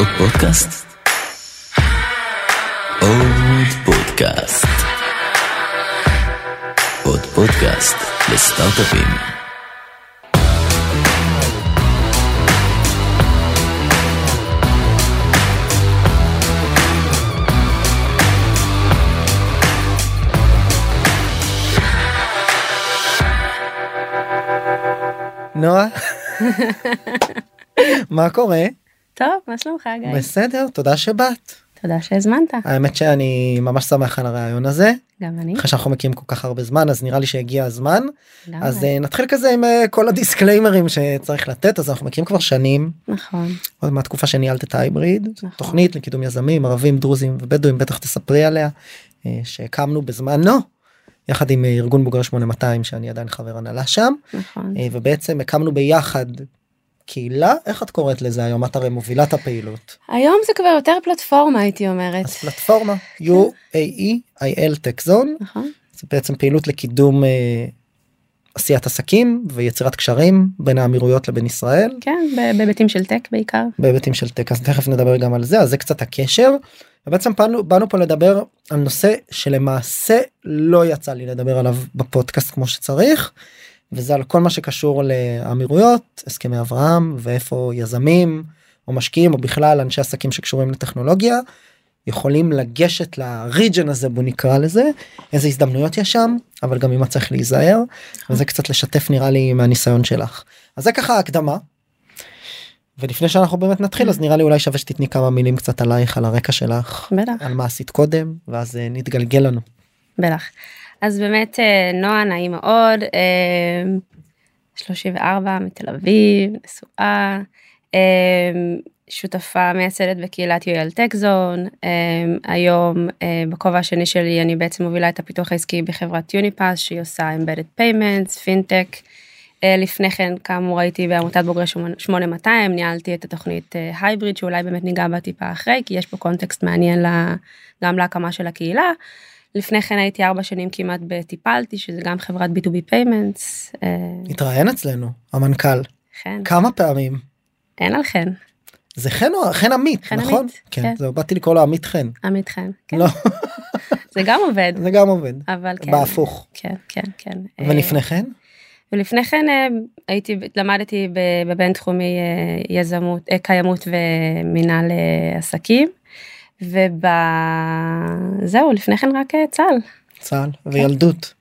עוד פודקאסט? עוד פודקאסט. עוד פודקאסט לסטארט-אפים. נועה, מה קורה? טוב, מה שלומך גיא? בסדר, תודה שבאת. תודה שהזמנת. האמת שאני ממש שמח על הרעיון הזה. גם אני. אחרי שאנחנו מכירים כל כך הרבה זמן אז נראה לי שהגיע הזמן. גם אז אני. אה, נתחיל כזה עם אה, כל הדיסקליימרים שצריך לתת אז אנחנו מכירים כבר שנים נכון. עוד מהתקופה שניהלת את ההיבריד נכון. תוכנית לקידום יזמים ערבים דרוזים ובדואים בטח תספרי עליה אה, שהקמנו בזמנו יחד עם ארגון בוגרי 8200 שאני עדיין חבר הנהלה שם נכון. ובעצם הקמנו ביחד קהילה איך את קוראת לזה היום את הרי מובילה את הפעילות היום זה כבר יותר פלטפורמה הייתי אומרת. אז פלטפורמה UAE IL Tech Zone נכון. זה בעצם פעילות לקידום אה, עשיית עסקים ויצירת קשרים בין האמירויות לבין ישראל כן, בהיבטים של טק בעיקר. בהיבטים של טק אז תכף נדבר גם על זה אז זה קצת הקשר. ובעצם באנו, באנו פה לדבר על נושא שלמעשה לא יצא לי לדבר עליו בפודקאסט כמו שצריך וזה על כל מה שקשור לאמירויות הסכמי אברהם ואיפה יזמים או משקיעים או בכלל אנשי עסקים שקשורים לטכנולוגיה יכולים לגשת לריג'ן הזה בוא נקרא לזה איזה הזדמנויות יש שם אבל גם ממה צריך להיזהר וזה קצת לשתף נראה לי מהניסיון שלך אז זה ככה הקדמה. ולפני שאנחנו באמת נתחיל אז נראה לי אולי שווה שתתני כמה מילים קצת עלייך על הרקע שלך בטח. על מה עשית קודם ואז אה, נתגלגל לנו. בטח. אז באמת אה, נועה נעים מאוד, אה, 34 מתל אביב, נשואה, אה, שותפה מייסדת בקהילת Zone, אה, היום אה, בכובע השני שלי אני בעצם מובילה את הפיתוח העסקי בחברת יוניפס שהיא עושה embedded payments, פינטק. אה, לפני כן כאמור הייתי בעמותת בוגרי 8200 ניהלתי את התוכנית הייבריד שאולי באמת ניגע בה טיפה אחרי כי יש פה קונטקסט מעניין גם להקמה של הקהילה. לפני כן הייתי ארבע שנים כמעט בטיפלתי שזה גם חברת b2b payments. אה, התראיין אצלנו המנכ"ל. חן, כמה פעמים? אין על חן, זה חן או חן עמית חן נכון? עמית, כן כן. זהו באתי לקרוא לו עמית חן. עמית חן, כן, לא. זה גם עובד, זה גם עובד. אבל כן, בהפוך. כן, כן, כן. אה, ולפני כן? ולפני כן אה, הייתי למדתי ב- בבין תחומי אה, יזמות אה, קיימות ומינהל אה, עסקים וזהו לפני כן רק אה, צה"ל. צה"ל וילדות.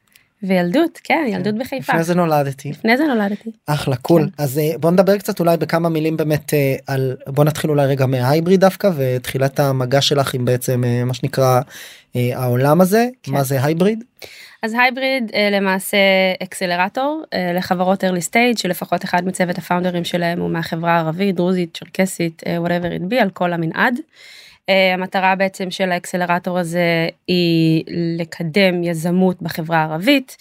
וילדות כן ילדות בחיפה. לפני זה נולדתי. לפני זה נולדתי. אחלה קול. כן. אז אה, בוא נדבר קצת אולי בכמה מילים באמת אה, על בוא נתחיל אולי רגע מההייבריד דווקא ותחילת המגע שלך עם בעצם מה שנקרא העולם הזה. כן. מה זה הייבריד? אז Hybrid למעשה accelerator לחברות early stage שלפחות אחד מצוות ה founderים שלהם הוא מהחברה הערבית דרוזית צ'רקסית whatever it be על כל המנעד. אה, המטרה בעצם של ה accelerator הזה היא לקדם יזמות בחברה הערבית.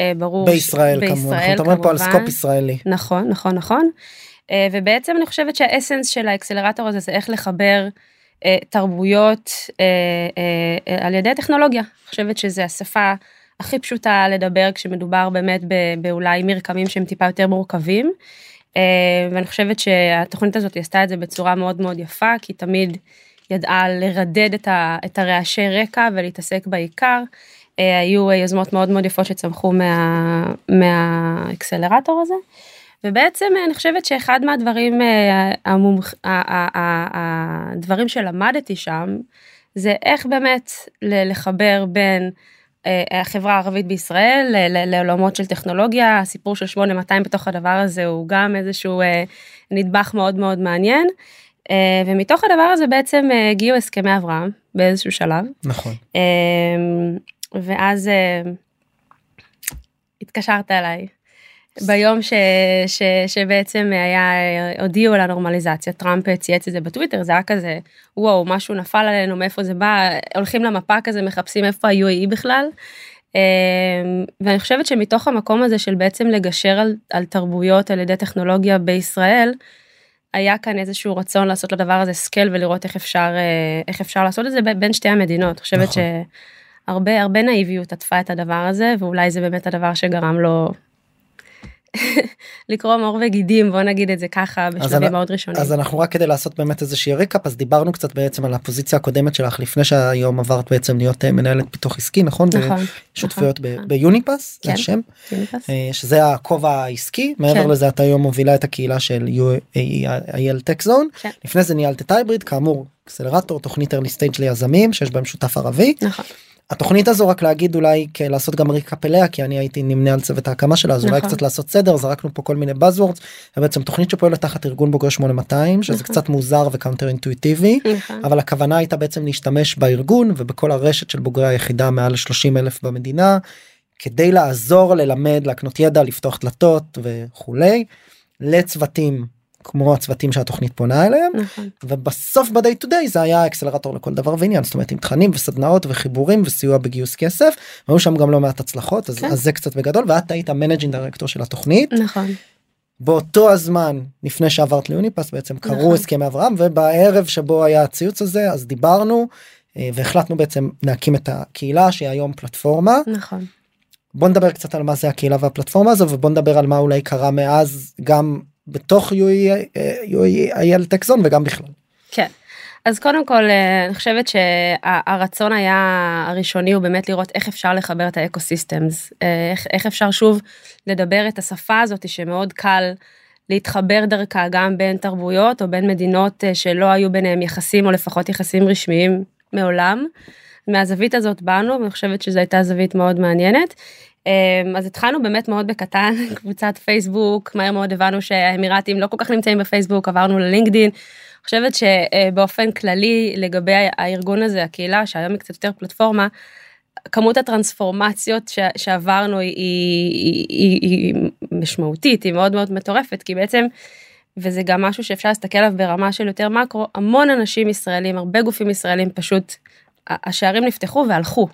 אה, ברור ש- בישראל כמובן אנחנו מדברים פה על. scope ישראלי נכון נכון נכון אה, ובעצם אני חושבת שה essence של ה accelerator הזה זה איך לחבר תרבויות על ידי טכנולוגיה. אני חושבת שזה השפה הכי פשוטה לדבר כשמדובר באמת באולי מרקמים שהם טיפה יותר מורכבים. ואני חושבת שהתוכנית הזאת עשתה את זה בצורה מאוד מאוד יפה כי תמיד ידעה לרדד את, ה, את הרעשי רקע ולהתעסק בעיקר. אה, היו אה, יוזמות מאוד מאוד יפות שצמחו מה, מהאקסלרטור הזה. ובעצם אה, אני חושבת שאחד מהדברים המומח... הדברים שלמדתי שם זה איך באמת לחבר בין החברה הערבית בישראל לעולמות של טכנולוגיה הסיפור של 8200 בתוך הדבר הזה הוא גם איזשהו נדבך מאוד מאוד מעניין. אה, ומתוך הדבר הזה בעצם אה, הגיעו הסכמי אברהם באיזשהו שלב. נכון. אה, ואז התקשרת אליי ביום ש, ש, שבעצם היה הודיעו על הנורמליזציה. טראמפ צייץ את זה בטוויטר זה היה כזה וואו משהו נפל עלינו מאיפה זה בא? הולכים למפה כזה מחפשים איפה ה-UAE בכלל. ואני חושבת שמתוך המקום הזה של בעצם לגשר על, על תרבויות על ידי טכנולוגיה בישראל היה כאן איזשהו רצון לעשות לדבר הזה סקל ולראות איך אפשר אה, איך אפשר לעשות את זה בין שתי המדינות. אני חושבת נכון. שהרבה הרבה נאיביות עטפה את הדבר הזה ואולי זה באמת הדבר שגרם לו לקרום עור וגידים בוא נגיד את זה ככה בשלבים מאוד ראשונים. אז אנחנו רק כדי לעשות באמת איזושהי recap אז דיברנו קצת בעצם על הפוזיציה הקודמת שלך לפני שהיום עברת בעצם להיות אה, מנהלת פיתוח עסקי נכון? נכון. בשותפויות ב- נכון. ב Uniper's זה כן. השם. אה, שזה הכובע העסקי מעבר כן. לזה אתה היום מובילה את הקהילה של UAL Tech Zone כן. לפני זה ניהלת את Hybrid כאמור accelerator תוכנית early stage ליזמים שיש בהם שותף ערבי נכון. התוכנית הזו רק להגיד אולי כ- לעשות גם recap אליה כי אני הייתי נמנה על צוות ההקמה שלה אז אולי נכון. קצת לעשות סדר זרקנו פה כל מיני buzzwords בעצם תוכנית שפועלת תחת ארגון בוגרי 8200 שזה נכון. קצת מוזר ו counter אינטואיטיבי נכון. אבל הכוונה הייתה בעצם להשתמש בארגון ובכל הרשת של בוגרי היחידה מעל 30 אלף במדינה כדי לעזור ללמד להקנות ידע לפתוח דלתות וכולי לצוותים כמו הצוותים שהתוכנית פונה אליהם נכון. ובסוף ב-day to day זה היה accelerator לכל דבר ועניין זאת אומרת עם תכנים וסדנאות וחיבורים וסיוע בגיוס כסף והיו שם גם לא מעט הצלחות אז, כן. אז זה קצת בגדול ואת היית ה managing director של התוכנית נכון. באותו הזמן לפני שעברת ליוניפס בעצם קרו נכון. הסכמי אברהם ובערב שבו היה הציוץ הזה אז דיברנו אה, והחלטנו בעצם להקים את הקהילה שהיא היום פלטפורמה נכון. בוא נדבר קצת על מה זה הקהילה והפלטפורמה הזו ובוא נדבר על מה אולי קרה מאז גם בתוך UAL טקזון וגם בכלל. כן. אז קודם כל אה, אני חושבת שהרצון היה הראשוני הוא באמת לראות איך אפשר לחבר את האקו סיסטמס איך, איך אפשר שוב לדבר את השפה הזאת שמאוד קל להתחבר דרכה גם בין תרבויות או בין מדינות אה, שלא היו ביניהם יחסים או לפחות יחסים רשמיים מעולם. מהזווית הזאת באנו ואני חושבת שזו הייתה זווית מאוד מעניינת. אה, אז התחלנו באמת מאוד בקטן קבוצת פייסבוק מהר מאוד הבנו שהאמירתים לא כל כך נמצאים בפייסבוק עברנו ללינקדין. חושבת שבאופן כללי לגבי הארגון הזה הקהילה שהיום היא קצת יותר פלטפורמה. כמות הטרנספורמציות ש- שעברנו היא, היא, היא, היא משמעותית היא מאוד מאוד מטורפת כי בעצם וזה גם משהו שאפשר להסתכל עליו ברמה של יותר מקרו המון אנשים ישראלים הרבה גופים ישראלים פשוט השערים נפתחו והלכו.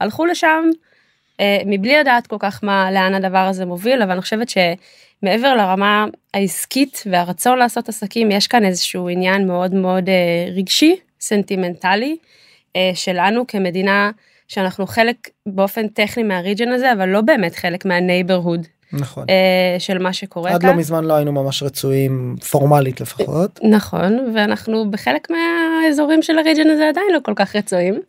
הלכו לשם מבלי לדעת כל כך מה לאן הדבר הזה מוביל אבל אני חושבת שמעבר לרמה העסקית והרצון לעשות עסקים יש כאן איזשהו עניין מאוד מאוד אה, רגשי סנטימנטלי אה, שלנו כמדינה שאנחנו חלק באופן טכני מהריג'ן הזה אבל לא באמת חלק מהנייברהוד נכון. אה, של מה שקורה עד כאן. לא מזמן לא היינו ממש רצויים פורמלית לפחות. נכון ואנחנו בחלק מהאזורים של הריג'ן הזה עדיין לא כל כך רצויים אה,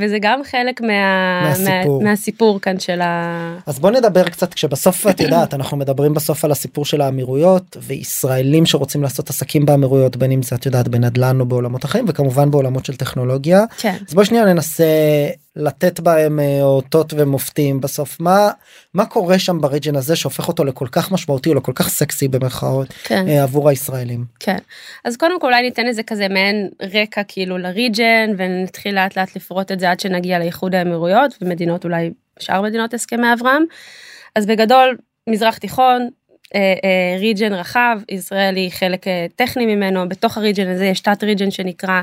וזה גם חלק מה... מהסיפור. מה... מהסיפור כאן של ה... אז בוא נדבר קצת כשבסוף את יודעת אנחנו מדברים בסוף על הסיפור של האמירויות וישראלים שרוצים לעשות עסקים באמירויות בין אם זה את יודעת בנדל"ן או בעולמות אחרים וכמובן בעולמות של טכנולוגיה כן. אז בוא שנייה ננסה לתת בהם אה, אותות ומופתים בסוף מה מה קורה שם בריג'ן הזה שהופך אותו לכל כך משמעותי או לכל כך סקסי במרכאות כן. אה, עבור הישראלים. כן. אז קודם כל אולי ניתן איזה כזה מעין רקע כאילו לריג'ן ונתחיל לאט לאט לפרוט את זה עד שנגיע לאיחוד האמירויות ומדינות אולי שאר מדינות הסכמי אברהם. אז בגדול מזרח תיכון אה, אה, ריג'ן רחב ישראל היא חלק אה, טכני ממנו בתוך הריג'ן הזה יש תת ריג'ן שנקרא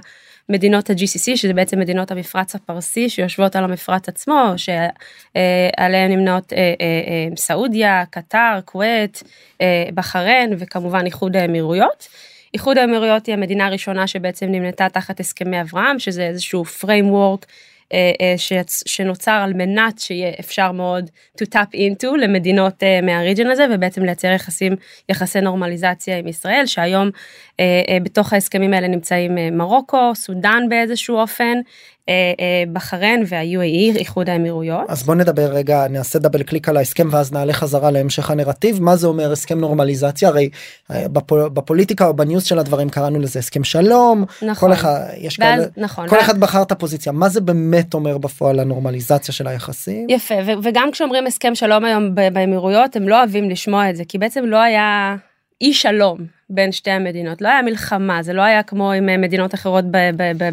מדינות ה-GCC שזה בעצם מדינות המפרץ הפרסי שיושבות על המפרץ עצמו שעליהן נמנות אה, אה, אה, סעודיה קטר כווית אה, בחריין וכמובן איחוד האמירויות. איחוד האמירויות היא המדינה הראשונה שבעצם נמנתה תחת הסכמי אברהם שזה איזשהו framework אה, אה, שנוצר על מנת שיהיה אפשר מאוד to tap into למדינות אה, מהריג'ן הזה ובעצם לייצר יחסים יחסי נורמליזציה עם ישראל שהיום אה, אה, בתוך ההסכמים האלה נמצאים אה, מרוקו סודאן באיזשהו אופן בחריין וה-UAE איחוד האמירויות. אז בוא נדבר רגע נעשה double click על ההסכם ואז נעלה חזרה להמשך הנרטיב מה זה אומר הסכם נורמליזציה הרי אה, בפול, בפוליטיקה או ב news של הדברים קראנו לזה הסכם שלום נכון. כל אחד יש ואז, כאלה נכון. כל ואז- אחד בחר את הפוזיציה מה זה באמת אומר בפועל הנורמליזציה של היחסים. יפה ו- וגם כשאומרים הסכם שלום היום באמירויות הם לא אוהבים לשמוע את זה כי בעצם לא היה אי שלום בין שתי המדינות לא היה מלחמה זה לא היה כמו עם אה, מדינות אחרות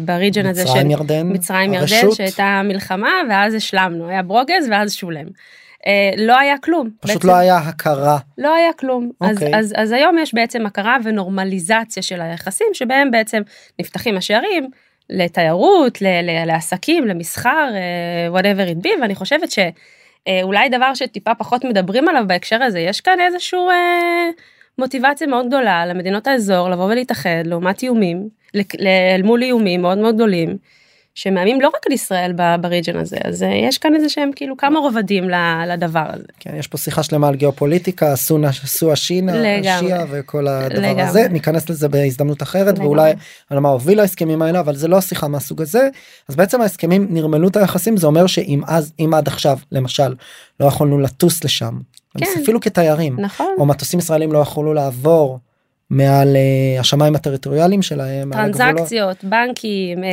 בריג'ן הזה מצרים ירדן מצרים ירדן הרשות, שהייתה מלחמה ואז השלמנו היה ברוגז ואז שולם. אה, לא היה כלום. פשוט בעצם, לא היה הכרה לא היה כלום. אז, אוקיי. אז, אז היום יש בעצם הכרה ונורמליזציה של היחסים שבהם בעצם נפתחים השערים לתיירות, ל, ל, לעסקים, למסחר, אה, whatever it be, ואני חושבת שאולי דבר שטיפה פחות מדברים עליו בהקשר הזה, יש כאן איזשהו אה, מוטיבציה מאוד גדולה למדינות האזור לבוא ולהתאחד לעומת איומים, אל מול איומים מאוד מאוד גדולים. שמאיימים לא רק על ישראל בריג'ן הזה אז יש כאן איזה שהם כאילו כמה רובדים לדבר הזה. כן יש פה שיחה שלמה על גיאופוליטיקה סונה סואה שינה שיעה וכל הדבר לגמרי. הזה ניכנס לזה בהזדמנות אחרת לגמרי. ואולי על מה הוביל ההסכמים האלה אבל זה לא שיחה מהסוג הזה אז בעצם ההסכמים נרמלו את היחסים זה אומר שאם אז אם עד עכשיו למשל לא יכולנו לטוס לשם כן. אפילו כתיירים נכון. או מטוסים ישראלים לא יכולו לעבור. מעל uh, השמיים הטריטוריאליים שלהם טרנזקציות בנקים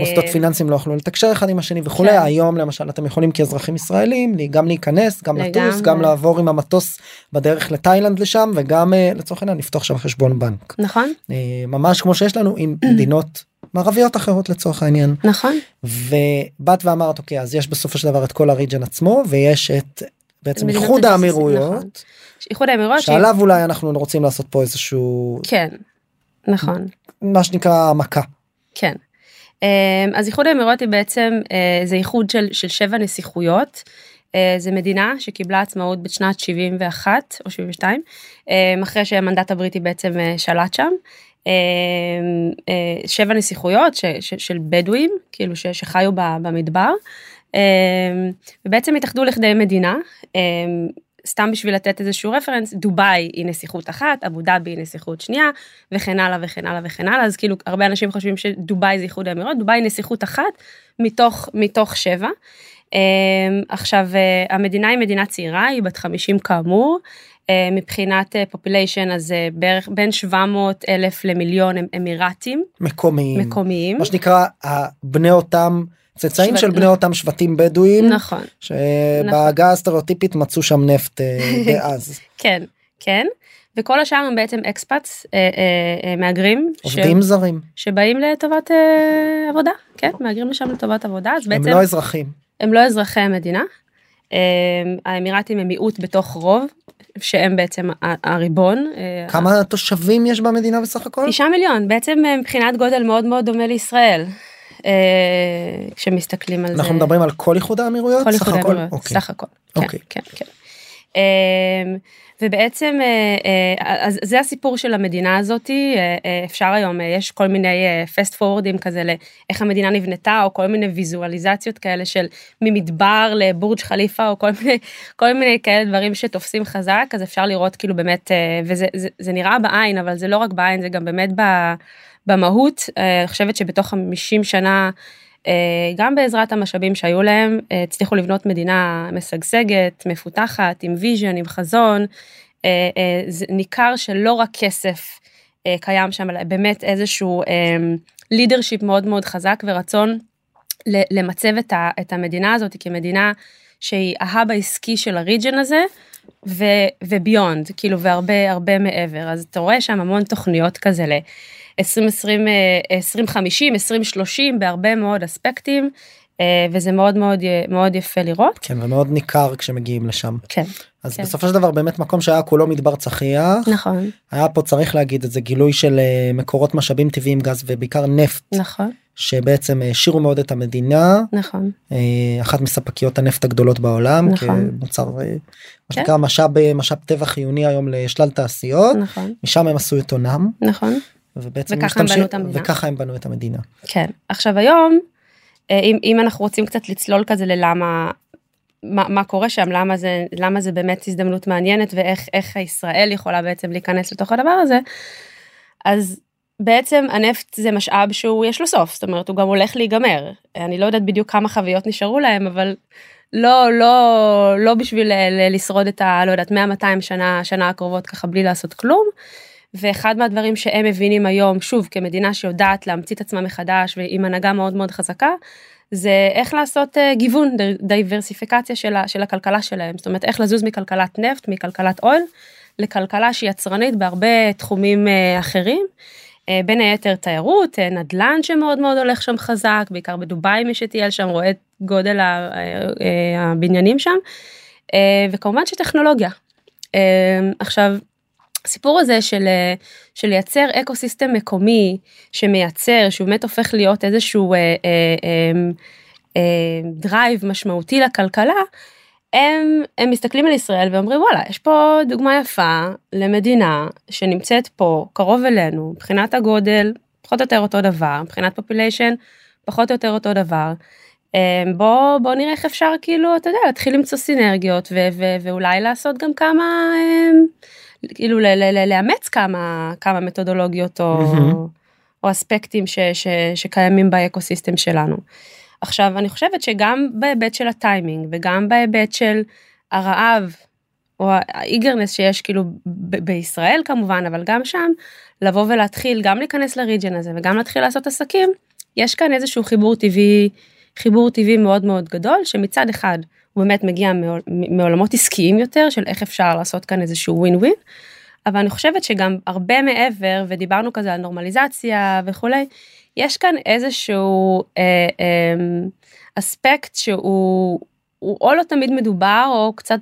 מוסדות uh, פיננסיים לא יכלו לתקשר אחד עם השני וכולי כן. היום למשל אתם יכולים כאזרחים ישראלים גם להיכנס גם לגמרי. לטוס גם לעבור עם המטוס בדרך לתאילנד לשם וגם uh, לצורך העניין לפתוח שם חשבון בנק נכון uh, ממש כמו שיש לנו עם מדינות מערביות אחרות לצורך העניין נכון ובאת ואמרת אוקיי אז יש בסופו של דבר את כל הריג'ן עצמו ויש את בעצם איחוד האמירויות. נכון. איחוד האמירויות שעליו ש... אולי אנחנו רוצים לעשות פה איזשהו כן נכון מה שנקרא מכה. כן אמ, אז איחוד האמירויות היא בעצם אה, זה איחוד של, של שבע נסיכויות. אה, זה מדינה שקיבלה עצמאות בשנת 71 או 72 אמ, אחרי שהמנדט הבריטי בעצם אה, שלט שם. אמ, שבע נסיכויות ש, ש, של בדואים כאילו ש, שחיו במדבר ובעצם התאחדו לכדי מדינה. סתם בשביל לתת איזשהו רפרנס, דובאי היא נסיכות אחת, אבו דאבי היא נסיכות שנייה, וכן הלאה וכן הלאה וכן הלאה, אז כאילו הרבה אנשים חושבים שדובאי זה איחוד האמירות, דובאי היא נסיכות אחת מתוך, מתוך שבע. אמ, עכשיו אה, המדינה היא מדינה צעירה, היא בת 50 כאמור. אה, מבחינת population אז אה, בערך בין 700 אלף למיליון הם אמירתיים. מקומיים. מקומיים. מה שנקרא בני אותם צאצאים של בני אותם שבטים בדואים נכון שבעגה נכון. הסטריאוטיפית מצאו שם נפט אה, דאז כן כן וכל השאר הם בעצם expats אה, אה, מהגרים עובדים ש... זרים שבאים לטובת אה, עבודה כן מהגרים לשם לטובת עבודה אז בעצם הם לא אזרחים הם לא אזרחי המדינה. אה, האמירתים הם מיעוט בתוך רוב שהם בעצם הריבון. כמה תושבים יש במדינה בסך הכל? תשעה מיליון בעצם מבחינת גודל מאוד מאוד דומה לישראל. אה, כשמסתכלים על זה. אנחנו מדברים על כל איחוד האמירויות? כל איחוד האמירויות, אוקיי. סך הכל. כן, אוקיי. כן, כן. אה, ובעצם אה, אז זה הסיפור של המדינה הזאתי אפשר היום יש כל מיני fast forwardים כזה לאיך המדינה נבנתה או כל מיני ויזואליזציות כאלה של ממדבר לבורג' חליפה או כל מיני כל מיני כאלה דברים שתופסים חזק אז אפשר לראות כאילו באמת וזה זה, זה נראה בעין אבל זה לא רק בעין זה גם באמת. במהות, אה, אני חושבת שבתוך 50 שנה, אה, גם בעזרת המשאבים שהיו להם, אה, הצליחו לבנות מדינה משגשגת, מפותחת, עם vision, עם חזון. זה ניכר שלא רק כסף קיים שם, אלא באמת איזשהו לידרשיפ מאוד מאוד חזק ורצון למצב את המדינה הזאת כמדינה שהיא ההאב העסקי של הריג'ן הזה וביונד כאילו והרבה הרבה מעבר אז אתה רואה שם המון תוכניות כזה 2020, 2050, 2030 בהרבה מאוד אספקטים. אה, וזה מאוד מאוד מאוד יפה לראות. כן ומאוד ניכר כשמגיעים לשם. כן. אז כן. בסופו של דבר באמת מקום שהיה כולו מדבר צחיח. נכון. היה פה צריך להגיד את זה גילוי של אה, מקורות משאבים טבעיים גז ובעיקר נפט. נכון. שבעצם העשירו מאוד את המדינה. נכון. אה, אחת מספקיות הנפט הגדולות בעולם. נכון. כמוצר מה כן. שנקרא משאב משאב טבע חיוני היום לשלל תעשיות. נכון. משם הם עשו את הונם. נכון. ובעצם וככה משתמשים, הם בנו את המדינה. וככה הם בנו את המדינה. כן. עכשיו היום, אה, אם, אם אנחנו רוצים קצת לצלול כזה ללמה, מה, מה קורה שם, למה זה, למה זה באמת הזדמנות מעניינת ואיך ישראל יכולה בעצם להיכנס לתוך הדבר הזה, אז בעצם הנפט זה משאב שהוא יש לו סוף, זאת אומרת הוא גם הולך להיגמר. אני לא יודעת בדיוק כמה חוויות נשארו להם, אבל לא, לא, לא בשביל לשרוד את ה... לא יודעת, 100-200 שנה, שנה הקרובות ככה בלי לעשות כלום. ואחד מהדברים שהם מבינים היום, שוב, כמדינה שיודעת להמציא את עצמה מחדש ועם הנהגה מאוד מאוד חזקה, זה איך לעשות uh, גיוון, דייברסיפיקציה של, של הכלכלה שלהם, זאת אומרת איך לזוז מכלכלת נפט, מכלכלת אויל, לכלכלה שהיא יצרנית בהרבה תחומים uh, אחרים. uh, בין היתר תיירות, uh, נדל"ן שמאוד מאוד הולך שם חזק, בעיקר בדובאי מי שטייל שם רואה את גודל הבניינים שם, uh, וכמובן שטכנולוגיה. Uh, עכשיו הסיפור הזה של, אה, של לייצר ecosystem מקומי שמייצר, שהוא באמת הופך להיות איזשהו אה, אה, אה, אה, drive משמעותי לכלכלה, הם, הם מסתכלים על ישראל ואומרים וואלה יש פה דוגמה יפה למדינה שנמצאת פה קרוב אלינו מבחינת הגודל פחות או יותר אותו דבר מבחינת population פחות או יותר אותו דבר. אה, בוא בוא נראה איך אפשר כאילו אתה יודע להתחיל למצוא סינרגיות ו- ו- ואולי לעשות גם כמה אה, כאילו ל- ל- ל- לאמץ כמה כמה מתודולוגיות או, או אספקטים ש- ש- שקיימים באקוסיסטם שלנו. עכשיו אני חושבת שגם בהיבט של הטיימינג וגם בהיבט של הרעב או האיגרנס שיש כאילו ב- בישראל כמובן אבל גם שם לבוא ולהתחיל גם להיכנס לריג'ן הזה וגם להתחיל לעשות עסקים יש כאן איזשהו חיבור טבעי חיבור טבעי מאוד מאוד גדול שמצד אחד הוא באמת מגיע מעול, מעולמות עסקיים יותר של איך אפשר לעשות כאן איזשהו ווין ווין. אבל אני חושבת שגם הרבה מעבר ודיברנו כזה על נורמליזציה וכולי יש כאן איזשהו אה, אה, אספקט שהוא הוא או לא תמיד מדובר או קצת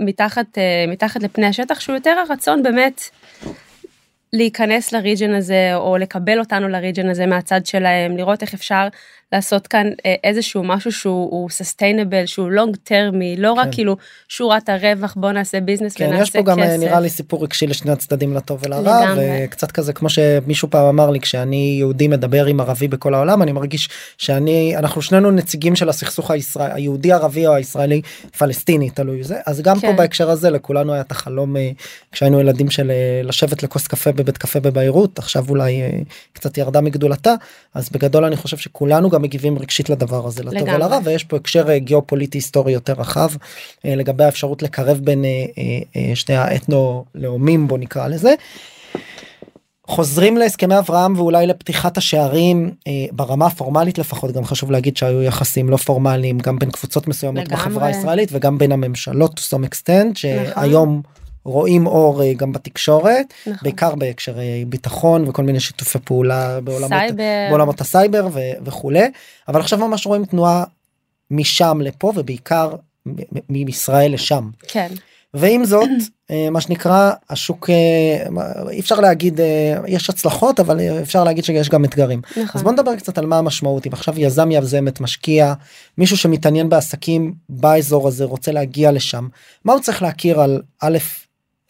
מתחת אה, מתחת לפני השטח שהוא יותר הרצון באמת להיכנס ל region הזה או לקבל אותנו ל region הזה מהצד שלהם לראות איך אפשר לעשות כאן אה, איזשהו משהו שהוא sustainable שהוא long termי לא רק כן. כאילו שורת הרווח בוא נעשה business כן, ונעשה יש פה גם אה, כסף. נראה לי סיפור רגשי לשני הצדדים לטוב ולרע. וקצת כזה כמו שמישהו פעם אמר לי כשאני יהודי מדבר עם ערבי בכל העולם אני מרגיש שאני אנחנו שנינו נציגים של הסכסוך הישראל היהודי ערבי או הישראלי פלסטיני תלוי זה אז גם פה כן. בהקשר הזה לכולנו היה את החלום אה, כשהיינו ילדים של לשבת לכוס קפה בבית קפה בביירות עכשיו אולי קצת ירדה מגדולתה אז בגדול אני חושב שכולנו גם מגיבים רגשית לדבר הזה לטוב לגמרי. ולרע ויש פה הקשר אה, גיאופוליטי היסטורי יותר רחב אה, לגבי האפשרות לקרב בין אה, שני האתנו לאומים בוא נקרא לזה. חוזרים להסכמי אברהם ואולי לפתיחת השערים אה, ברמה הפורמלית לפחות גם חשוב להגיד שהיו יחסים לא פורמליים גם בין קבוצות מסוימות לגמרי. בחברה הישראלית וגם בין הממשלות to some extent נכון. רואים אור אה, גם בתקשורת נכון. בעיקר בהקשרי ביטחון וכל מיני שיתופי פעולה בעולמות סייבר. בעולמות הסייבר ו- וכולי. אבל עכשיו ממש רואים תנועה משם לפה ובעיקר מישראל לשם. כן. ועם זאת אה, מה שנקרא השוק אה, אי אפשר להגיד אה, יש הצלחות אבל אפשר להגיד שיש גם אתגרים. נכון. אז בוא נדבר קצת על מה המשמעות. אם עכשיו יזם יזמת משקיע מישהו שמתעניין בעסקים באזור הזה רוצה להגיע לשם מה הוא צריך להכיר על א'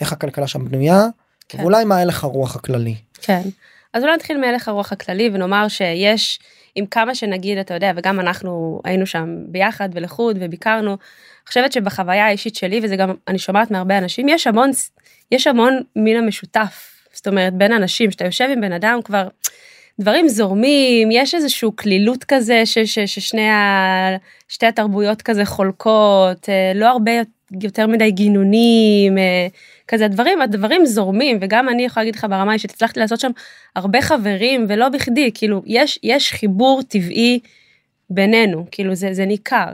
איך הכלכלה שם בנויה כן. ואולי מה הלך הרוח הכללי. כן. אז אולי נתחיל מהלך הרוח הכללי ונאמר שיש עם כמה שנגיד אתה יודע וגם אנחנו היינו שם ביחד ולחוד וביקרנו. חושבת שבחוויה האישית שלי וזה גם אני שומעת מהרבה אנשים יש המון יש המון מן המשותף זאת אומרת בין אנשים שאתה יושב עם בן אדם כבר דברים זורמים יש איזשהו כלילות כזה ש, ש, ששני ה, שתי התרבויות כזה חולקות אה, לא הרבה יותר מדי גינונים אה, כזה הדברים הדברים זורמים וגם אני יכולה להגיד לך ברמה האישית הצלחתי לעשות שם הרבה חברים ולא בכדי כאילו יש יש חיבור טבעי בינינו כאילו זה זה ניכר.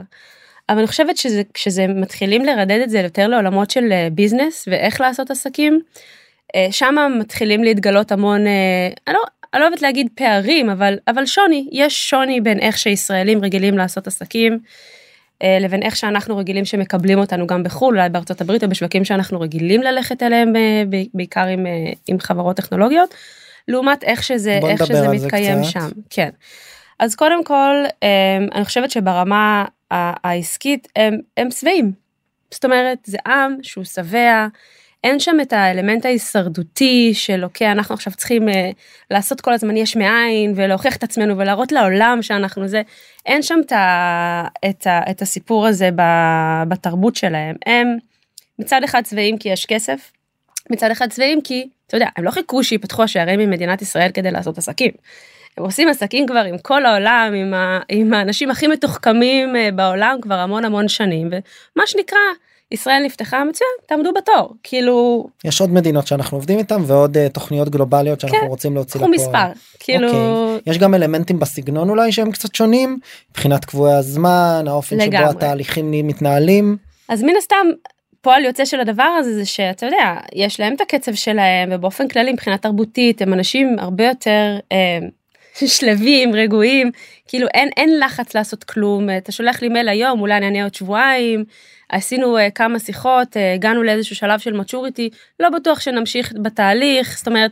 אבל אני חושבת שזה כשזה מתחילים לרדד את זה יותר לעולמות של אה, ביזנס ואיך לעשות עסקים. אה, שם מתחילים להתגלות המון אני לא, אני לא אוהבת להגיד פערים אבל אבל שוני יש שוני בין איך שישראלים רגילים לעשות עסקים. אה, לבין איך שאנחנו רגילים שמקבלים אותנו גם בחו"ל אולי בארצות הברית או בשווקים שאנחנו רגילים ללכת אליהם אה, בעיקר עם, אה, עם חברות טכנולוגיות. לעומת איך שזה איך שזה מתקיים קצת. שם כן. אז קודם כל אני חושבת שברמה העסקית הם, הם שבעים. זאת אומרת זה עם שהוא שבע אין שם את האלמנט ההישרדותי של אוקיי אנחנו עכשיו צריכים אה, לעשות כל הזמן יש מאין ולהוכיח את עצמנו ולהראות לעולם שאנחנו זה אין שם את, ה, את, ה, את הסיפור הזה ב, בתרבות שלהם הם מצד אחד צבעים כי יש כסף מצד אחד צבעים כי אתה יודע הם לא חיכו שיפתחו השערים ממדינת ישראל כדי לעשות עסקים. הם עושים עסקים כבר עם כל העולם עם, ה, עם האנשים הכי מתוחכמים אה, בעולם כבר המון המון שנים ומה שנקרא ישראל נפתחה מצוין תעמדו בתור כאילו יש עוד מדינות שאנחנו עובדים איתם ועוד uh, תוכניות גלובליות שאנחנו כן, רוצים להוציא קחו מספר כאילו אוקיי. יש גם אלמנטים בסגנון אולי שהם קצת שונים מבחינת קבועי הזמן האופן שבו לגמרי. התהליכים מתנהלים. אז מן הסתם פועל יוצא של הדבר הזה זה שאתה יודע יש להם את הקצב שלהם ובאופן כללי מבחינה תרבותית הם אנשים הרבה יותר אה, שלווים רגועים כאילו אין אין לחץ לעשות כלום אתה שולח לי מייל היום אולי אני אענה עוד שבועיים עשינו אה, כמה שיחות אה, הגענו לאיזשהו שלב של מצ'וריטי לא בטוח שנמשיך בתהליך זאת אומרת.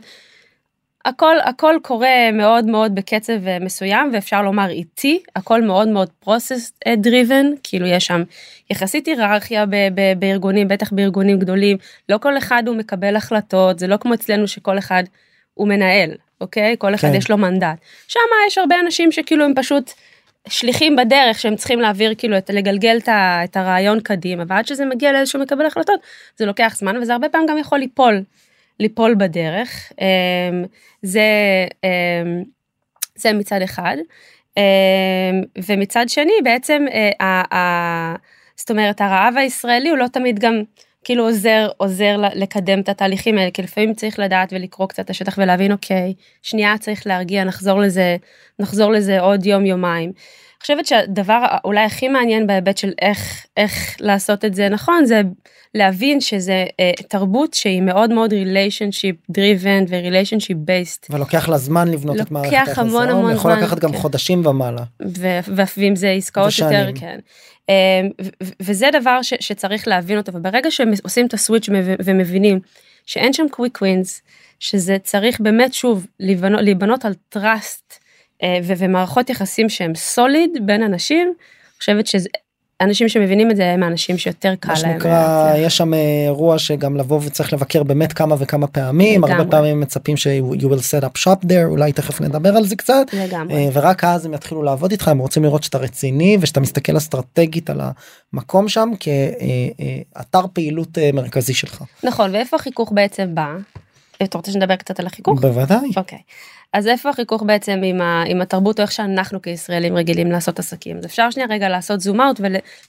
הכל הכל קורה מאוד מאוד בקצב אה, מסוים ואפשר לומר איטי הכל מאוד מאוד process driven כאילו יש שם יחסית היררכיה ב- ב- בארגונים בטח בארגונים גדולים לא כל אחד הוא מקבל החלטות זה לא כמו אצלנו שכל אחד הוא מנהל אוקיי? כל אחד כן. יש לו מנדט. שם יש הרבה אנשים שכאילו הם פשוט שליחים בדרך שהם צריכים להעביר כאילו את לגלגל את, ה- את הרעיון קדימה ועד שזה מגיע לאיזשהו מקבל החלטות זה לוקח זמן וזה הרבה פעמים גם יכול ליפול ליפול בדרך. אמ, זה אמ, זה מצד אחד. אמ, ומצד שני בעצם אה, זאת אומרת הרעב הישראלי הוא לא תמיד גם כאילו עוזר עוזר לקדם את התהליכים האלה כי לפעמים צריך לדעת ולקרוא קצת את השטח ולהבין אוקיי שנייה צריך להרגיע נחזור לזה נחזור לזה עוד יום יומיים. אני חושבת שהדבר אולי הכי מעניין בהיבט של איך איך לעשות את זה נכון זה להבין שזה אה, תרבות שהיא מאוד מאוד relationship driven ו-relationship based ולוקח לה זמן לבנות את לוקח מערכת היחסים. המון המון יכול זמן, לקחת גם כן. חודשים ומעלה. ו- ו- ואם זה עסקאות ושנים. יותר כן. ו- ו- וזה דבר ש- שצריך להבין אותו וברגע שהם עושים את ה switch מב- ומבינים שאין שם quick wins שזה צריך באמת שוב להיבנות, להיבנות על trust ומערכות יחסים שהם solid בין אנשים. אני חושבת שאנשים שמבינים את זה הם האנשים שיותר קל מה להם. שנקרא להצליח. יש שם אה, אירוע שגם לבוא וצריך לבקר באמת כמה וכמה פעמים הרבה. פעמים מצפים ש- you will set up shop there אולי תכף נדבר על זה קצת לגמרי. אה, ורק אז הם יתחילו לעבוד איתך הם רוצים לראות שאתה רציני ושאתה מסתכל אסטרטגית על המקום שם כאתר פעילות אה, מרכזי שלך. נכון ואיפה החיכוך בעצם בא? אתה רוצה שנדבר קצת על החיכוך? בוודאי. אוקיי. אז איפה החיכוך בעצם עם, ה, עם התרבות או איך שאנחנו כישראלים רגילים לעשות עסקים? אז אפשר שנייה רגע לעשות זום אאוט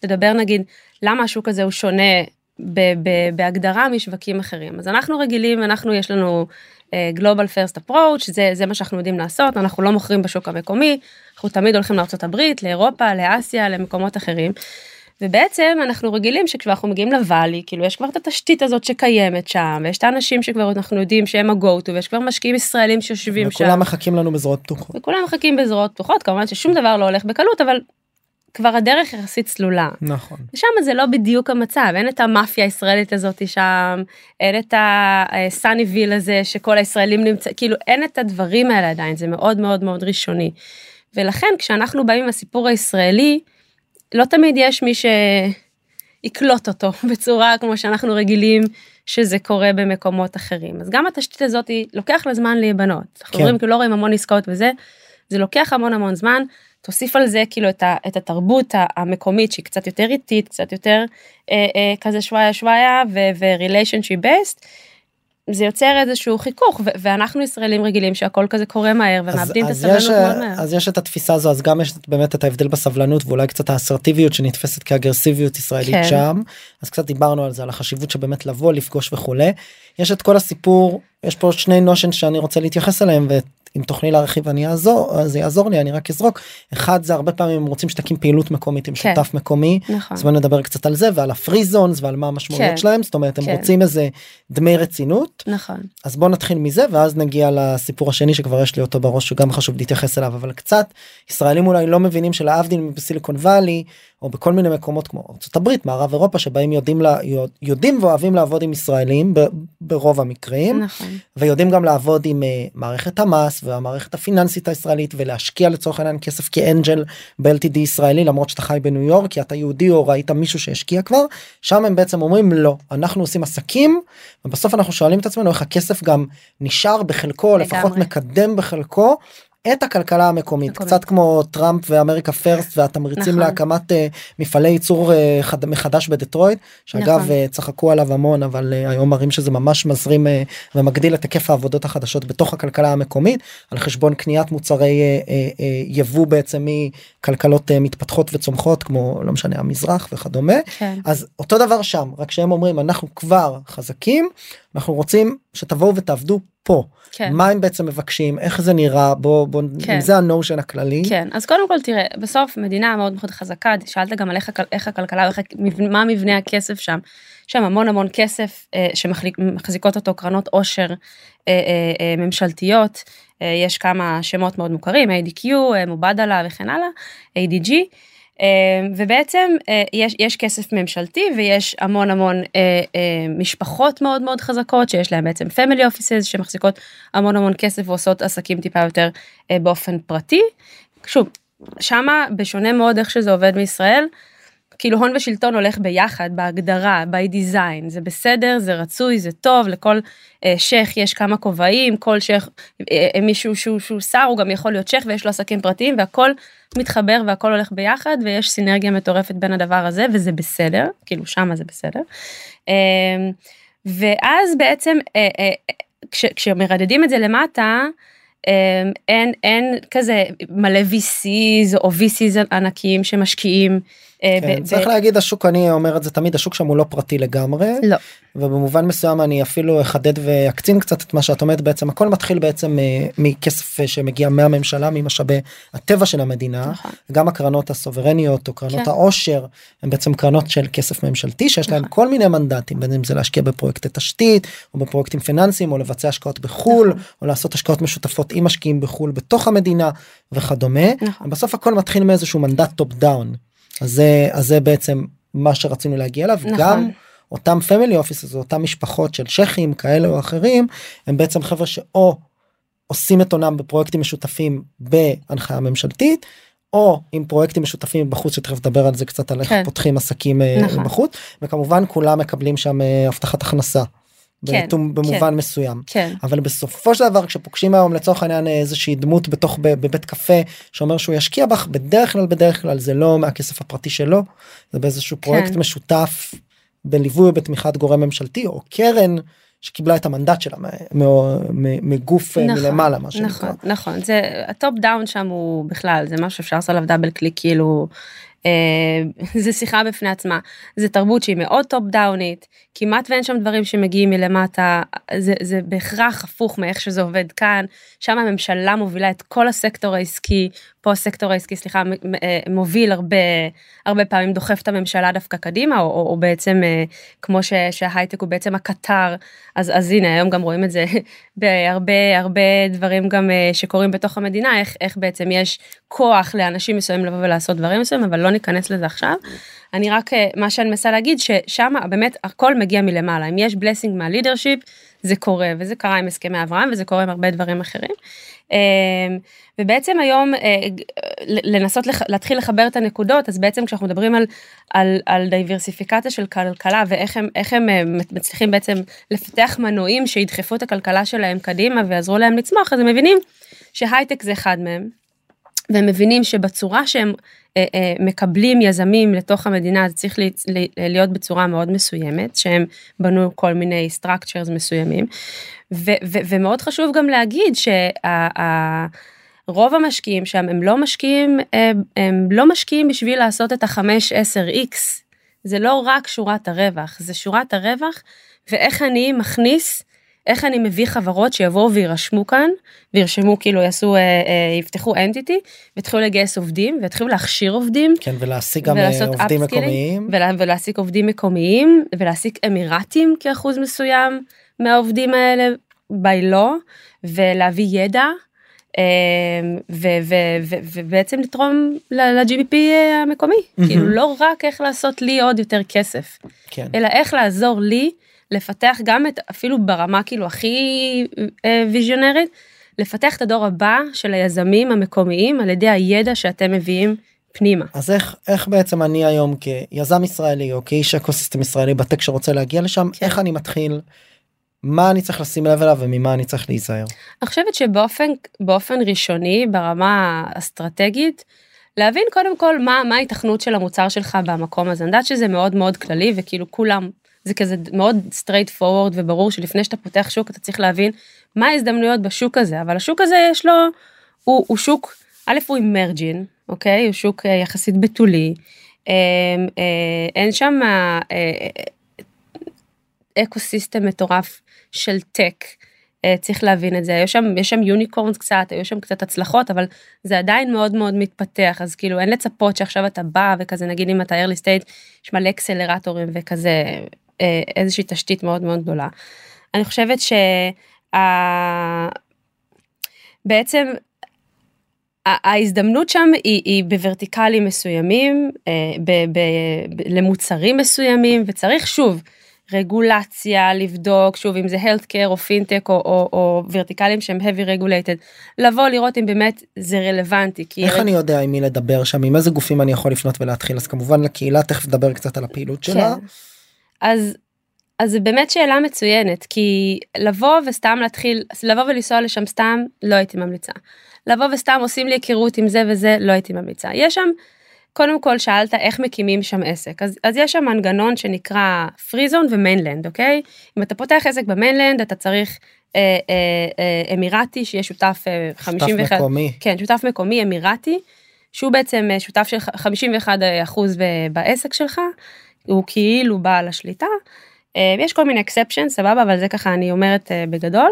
ולדבר נגיד למה השוק הזה הוא שונה ב, ב, בהגדרה משווקים אחרים. אז אנחנו רגילים, אנחנו יש לנו uh, Global First Approach, זה, זה מה שאנחנו יודעים לעשות, אנחנו לא מוכרים בשוק המקומי, אנחנו תמיד הולכים לארה"ב, לאירופה, לאסיה, למקומות אחרים. ובעצם אנחנו רגילים שכשאנחנו מגיעים לוואלי כאילו יש כבר את התשתית הזאת שקיימת שם ויש את האנשים שכבר אנחנו יודעים שהם ה-go to ויש כבר משקיעים ישראלים שיושבים שם וכולם מחכים לנו בזרועות פתוחות. וכולם מחכים בזרועות פתוחות כמובן ששום דבר לא הולך בקלות אבל כבר הדרך יחסית סלולה. נכון. ושם זה לא בדיוק המצב אין את המאפיה הישראלית הזאת שם אין את הסאני ויל הזה שכל הישראלים נמצא כאילו אין את הדברים האלה עדיין זה מאוד מאוד מאוד ראשוני. ולכן כשאנחנו באים עם הסיפור הישראלי לא תמיד יש מי שיקלוט אותו בצורה כמו שאנחנו רגילים שזה קורה במקומות אחרים אז גם התשתית הזאת היא לוקח לה זמן להיבנות. אנחנו כן. אומרים כאילו לא רואים המון עסקאות וזה זה לוקח המון המון זמן תוסיף על זה כאילו את, ה, את התרבות המקומית שהיא קצת יותר איטית קצת יותר אה, אה, כזה שוואיה שוואיה ו-relationship based. זה יוצר איזשהו חיכוך ואנחנו ישראלים רגילים שהכל כזה קורה מהר ומאבדים את הסבלנות יש, מאוד מהר. אז יש את התפיסה הזו אז גם יש באמת את ההבדל בסבלנות ואולי קצת האסרטיביות שנתפסת כאגרסיביות ישראלית כן. שם אז קצת דיברנו על זה על החשיבות שבאמת לבוא לפגוש וכולי יש את כל הסיפור יש פה שני נושן שאני רוצה להתייחס אליהם ואם תוכלי להרחיב אני אעזור זה יעזור לי אני רק אזרוק אחד זה הרבה פעמים הם רוצים שתקים פעילות מקומית עם כן. שותף מקומי נכון. אז בוא נדבר קצת על זה ועל הפרי זונס ועל מה המשמעויות כן. שלהם זאת אומרת הם כן. רוצים איזה דמי רצינות נכון. אז בוא נתחיל מזה ואז נגיע לסיפור השני שכבר יש לי אותו בראש שגם חשוב להתייחס אליו אבל קצת ישראלים אולי לא מבינים שלהבדיל בסיליקון וואלי או בכל מיני מקומות כמו הברית מערב אירופה שבהם יודעים לה, יודעים ואוהבים לעבוד עם ישראלים ב, ברוב המקרים נכון. ויודעים גם לעבוד עם uh, מערכת המס והמערכת הפיננסית הישראלית ולהשקיע לצורך העניין כסף כאנג'ל ב-LTD ישראלי למרות שאתה חי בניו יורק כי אתה יהודי או ראית מישהו שהשקיע כבר שם הם בעצם אומרים לא אנחנו עושים עסקים ובסוף אנחנו שואלים את עצמנו איך הכסף גם נשאר בחלקו לגמרי. לפחות מקדם בחלקו. את הכלכלה המקומית מקומית. קצת כמו טראמפ ואמריקה פרסט והתמריצים נכון. להקמת uh, מפעלי ייצור uh, חד, מחדש בדטרויט שאגב נכון. uh, צחקו עליו המון אבל uh, היום מראים שזה ממש מזרים uh, ומגדיל את היקף העבודות החדשות בתוך הכלכלה המקומית על חשבון קניית מוצרי uh, uh, uh, יבוא בעצם מכלכלות uh, מתפתחות וצומחות כמו לא משנה המזרח וכדומה כן. אז אותו דבר שם רק שהם אומרים אנחנו כבר חזקים אנחנו רוצים שתבואו ותעבדו פה כן. מה הם בעצם מבקשים איך זה נראה בוא בוא כן. אם זה הנושן הכללי כן אז קודם כל תראה בסוף מדינה מאוד מאוד חזקה שאלת גם על איך, איך הכלכלה איך, מה מבנה הכסף שם. יש שם המון המון כסף אה, שמחזיקות אותו קרנות עושר אה, אה, אה, ממשלתיות אה, יש כמה שמות מאוד מוכרים ADQ אה, מובדלה וכן הלאה ADG. אה, ובעצם אה, יש, יש כסף ממשלתי ויש המון המון אה, משפחות מאוד מאוד חזקות שיש להם בעצם family offices שמחזיקות המון המון כסף ועושות עסקים טיפה יותר באופן פרטי. שוב, שמה בשונה מאוד איך שזה עובד בישראל, כאילו הון ושלטון הולך ביחד בהגדרה, by design, זה בסדר, זה רצוי, זה טוב, לכל אה, שייח יש כמה כובעים, כל שייח, אה, אה, מישהו שהוא, שהוא שר הוא גם יכול להיות שייח ויש לו עסקים פרטיים והכל מתחבר והכל הולך ביחד ויש סינרגיה מטורפת בין הדבר הזה וזה בסדר, כאילו שמה זה בסדר. אה, ואז בעצם אה, אה, כש, כשמרדדים את זה למטה, אה, אין, אין כזה מלא VCs או VCs ענקיים שמשקיעים. אה, כן, צריך להגיד השוק אני אומר את זה תמיד השוק שם הוא לא פרטי לגמרי לא, ובמובן מסוים אני אפילו אחדד ואקצין קצת את מה שאת אומרת בעצם הכל מתחיל בעצם אה, מכסף אה, שמגיע מהממשלה ממשאבי הטבע של המדינה נכון. גם הקרנות הסוברניות או קרנות כן. העושר הם בעצם קרנות של כסף ממשלתי שיש להם נכון. כל מיני מנדטים בין אם זה להשקיע בפרויקטי תשתית או בפרויקטים פיננסיים או לבצע השקעות בחו"ל נכון. או לעשות השקעות משותפות עם משקיעים בחו"ל בתוך המדינה וכדומה נכון. בסוף הכל מתחיל מאיזשהו מנדט top down אז זה אז זה בעצם מה שרצינו להגיע אליו נכון. גם אותם family offices אותם משפחות של שייחים כאלה או אחרים הם בעצם חבר'ה שאו עושים את הונם בפרויקטים משותפים בהנחיה ממשלתית או עם פרויקטים משותפים בחוץ שתכף נדבר על זה קצת על איך כן. פותחים עסקים אה, נכון. בחוץ וכמובן כולם מקבלים שם אה, הבטחת הכנסה. כן, בתום- במובן מסוים כן, אבל בסופו של דבר כשפוגשים היום לצורך העניין איזושהי דמות בתוך בבית קפה שאומר שהוא ישקיע בך בדרך כלל בדרך כלל זה לא מהכסף הפרטי שלו זה באיזשהו פרויקט כן. משותף בליווי ובתמיכת גורם ממשלתי או קרן שקיבלה את המנדט שלה מגוף אה, נכון, מלמעלה מה שנקרא. נכון, נכון, זה ה top down שם הוא בכלל, זה משהו שאפשר לעשות עליו double click כאילו, זה שיחה בפני עצמה, זה תרבות שהיא מאוד top down ית, כמעט ואין שם דברים שמגיעים מלמטה, זה, זה בהכרח הפוך מאיך שזה עובד כאן, שם הממשלה מובילה את כל הסקטור העסקי, פה הסקטור העסקי, סליחה, אה, מוביל הרבה, הרבה פעמים דוחף את הממשלה דווקא קדימה, או, או, או בעצם אה, כמו ש, שההייטק הוא בעצם הקטר, אז, אז הנה היום גם רואים את זה בהרבה הרבה דברים גם אה, שקורים בתוך המדינה, איך, איך בעצם יש כוח לאנשים מסוימים לבוא ולעשות דברים מסוימים, אבל לא ניכנס לזה עכשיו. אני רק, מה שאני מנסה להגיד, ששם באמת הכל מגיע מלמעלה, אם יש בלסינג מהלידרשיפ, זה קורה, וזה קרה עם הסכמי אברהם, וזה קורה עם הרבה דברים אחרים. אה, ובעצם היום אה, לנסות להתחיל לחבר את הנקודות, אז בעצם כשאנחנו מדברים על, על, על דייברסיפיקציה של כלכלה ואיך הם, הם אה, מצליחים בעצם לפתח מנועים שידחפו את הכלכלה שלהם קדימה ויעזרו להם לצמוח, אז הם מבינים שהייטק זה אחד מהם. והם מבינים שבצורה שהם אה, אה, מקבלים יזמים לתוך המדינה זה צריך לי, לי, להיות בצורה מאוד מסוימת שהם בנו כל מיני structures מסוימים. ו, ו, ומאוד חשוב גם להגיד שרוב המשקיעים שם הם לא משקיעים הם, הם לא משקיעים בשביל לעשות את החמש עשר איקס זה לא רק שורת הרווח זה שורת הרווח ואיך אני מכניס איך אני מביא חברות שיבואו ויירשמו כאן וירשמו כאילו יעשו אה, אה, יפתחו אנטיטי ויתחילו לגייס עובדים ויתחילו להכשיר עובדים כן ולהשיג גם אה, עובדים מקומיים. ולה, ולהעסיק עובדים מקומיים ולהעסיק אמירתים כאחוז מסוים מהעובדים האלה by law ולהביא ידע אה, ובעצם לתרום ל-GBP המקומי מהמם. כאילו לא רק איך לעשות לי עוד יותר כסף כן. אלא איך לעזור לי לפתח גם את אפילו ברמה כאילו הכי אה, ויז'ונרית לפתח את הדור הבא של היזמים המקומיים על ידי הידע שאתם מביאים פנימה. אז איך איך בעצם אני היום כיזם ישראלי או כאיש אקוסיסטם ישראלי בטק שרוצה להגיע לשם כן. איך אני מתחיל. מה אני צריך לשים לב אליו וממה אני צריך להיזהר. אני חושבת שבאופן באופן ראשוני ברמה האסטרטגית להבין קודם כל מה מה ההיתכנות של המוצר שלך במקום הזה אני יודעת שזה מאוד מאוד כללי וכאילו כולם זה כזה מאוד straight forward וברור שלפני שאתה פותח שוק אתה צריך להבין מה ההזדמנויות בשוק הזה. אבל השוק הזה יש לו הוא, הוא שוק א' הוא אימרג'ין אוקיי? הוא שוק אה, יחסית בתולי. אה, אה, אין שם אה, אקו סיסטם מטורף של טק. צריך להבין את זה. יש שם יש שם יוניקורנס קצת היו שם קצת הצלחות אבל זה עדיין מאוד מאוד מתפתח. אז כאילו אין לצפות שעכשיו אתה בא וכזה נגיד אם אתה early state יש מלא אקסלרטורים וכזה איזושהי תשתית מאוד מאוד גדולה. אני חושבת שה... בעצם ה- ההזדמנות שם היא, היא בוורטיקלים מסוימים, אה, ב, ב, ב, למוצרים מסוימים, וצריך שוב רגולציה לבדוק שוב אם זה healthcare או פינטק או, או, או ורטיקלים שהם heavy regulated לבוא לראות אם באמת זה רלוונטי כי איך אני יודע עם מי לדבר שם עם איזה גופים אני יכול לפנות ולהתחיל אז כמובן לקהילה תכף נדבר קצת על הפעילות שלה. כן. אז אז זה באמת שאלה מצוינת כי לבוא וסתם להתחיל לבוא ולנסוע לשם סתם לא הייתי ממליצה. לבוא וסתם עושים לי היכרות עם זה וזה לא הייתי ממליצה יש שם. קודם כל שאלת איך מקימים שם עסק אז, אז יש שם מנגנון שנקרא free zone ו mainland אוקיי אם אתה פותח עסק ב mainland אתה צריך אה, אה, אה, אמירתי שיהיה שותף אה, 51 שותף מקומי. כן שותף מקומי אמירתי שהוא בעצם שותף של 51 אחוז בעסק שלך הוא כאילו בעל השליטה. אה, יש כל מיני exceptions סבבה אבל זה ככה אני אומרת אה, בגדול.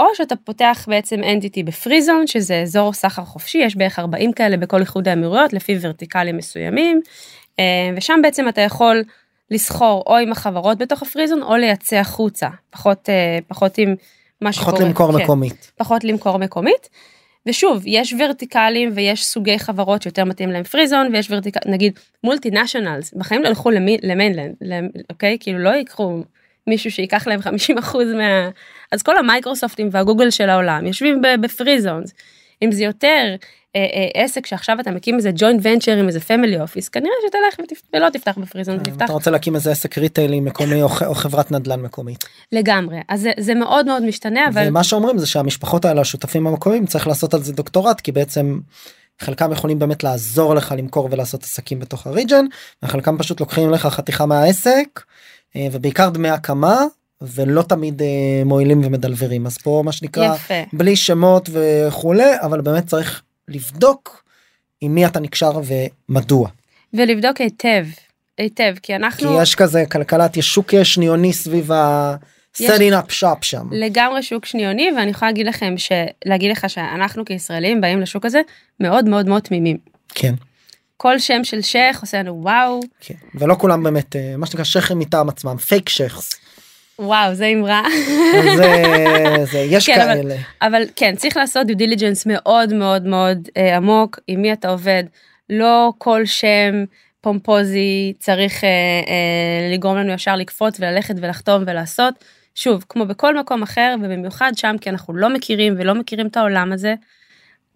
או שאתה פותח בעצם אנטיטי בפריזון שזה אזור סחר חופשי יש בערך 40 כאלה בכל איחוד האמירויות לפי ורטיקלים מסוימים אה, ושם בעצם אתה יכול לסחור או עם החברות בתוך הפריזון או לייצא החוצה פחות פחות עם מה שקורה פחות למכור כן, מקומית. פחות למכור מקומית. ושוב יש ורטיקלים ויש סוגי חברות שיותר מתאים להם. פריזון ויש ורטיקל נגיד מולטי נשיונלס בחיים לא למי- למיינלנד למ- אוקיי? כאילו לא ייקחו מישהו שייקח להם 50 אחוז מה אז כל המייקרוסופטים והגוגל של העולם יושבים ב free zones אם זה יותר אה, אה, עסק שעכשיו אתה מקים איזה joint venture עם איזה family office כנראה שתלך ותפ... ולא תפתח ב free zone תפתח אתה רוצה להקים איזה עסק retail י מקומי או או חברת נדל"ן מקומית. לגמרי אז זה, זה מאוד מאוד משתנה אבל ומה שאומרים זה שהמשפחות האלה השותפים המקומיים צריך לעשות על זה דוקטורט כי בעצם חלקם יכולים באמת לעזור לך למכור ולעשות עסקים בתוך ה region וחלקם פשוט לוקחים לך חתיכה מהעסק אה, ובעיקר דמי הקמה ולא תמיד אה, מועילים ומדלברים אז פה מה שנקרא יפה בלי שמות וכולי אבל באמת צריך לבדוק עם מי אתה נקשר ומדוע ולבדוק היטב היטב כי כי אנחנו יש כזה כלכלת יש שוק שניוני סביב ה... setting up shop שם. לגמרי שוק שניוני ואני יכולה להגיד לכם שלהגיד לך שאנחנו כישראלים באים לשוק הזה מאוד מאוד מאוד תמימים. כן, כל שם של שייח עושה לנו וואו כן. ולא כולם באמת אה, מה שנקרא שייחים מטעם עצמם fake sheikhs. וואו זה אמרה זה, זה יש כן, אבל- כאלה. אבל כן צריך לעשות due diligence מאוד מאוד מאוד אה, עמוק עם מי אתה עובד לא כל שם פומפוזי צריך אה, אה, לגרום לנו ישר לקפוץ וללכת ולחתום ולעשות שוב כמו בכל מקום אחר ובמיוחד שם כי אנחנו לא מכירים ולא מכירים את העולם הזה.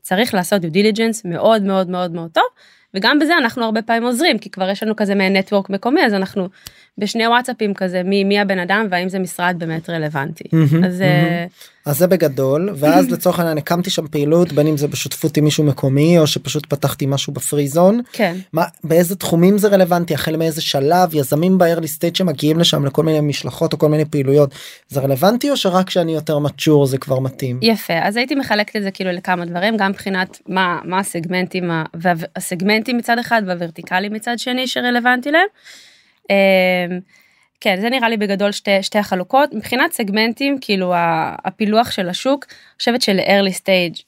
צריך לעשות due diligence מאוד מאוד מאוד מאוד טוב וגם בזה אנחנו הרבה פעמים עוזרים כי כבר יש לנו כזה מעין network מקומי אז אנחנו בשני וואטסאפים כזה מי מי הבן אדם והאם זה משרד באמת רלוונטי. אז אה, אז זה בגדול ואז לצורך העניין הקמתי שם פעילות בין אם זה בשותפות עם מישהו מקומי או שפשוט פתחתי משהו ב free zone. כן. מה באיזה תחומים זה רלוונטי? החל מאיזה שלב? יזמים ב-early stage שמגיעים לשם לכל מיני משלחות או כל מיני פעילויות זה רלוונטי או שרק כשאני יותר mature זה כבר מתאים. יפה. אז הייתי מחלקת את זה כאילו לכמה דברים גם מבחינת מה מה הסגמנטים והסגמנטים מצד אחד והוורטיקלים מצד שני שרלוונטי להם. כן זה נראה לי בגדול שתי שתי החלוקות מבחינת סגמנטים כאילו הפילוח של השוק אני חושבת של early stage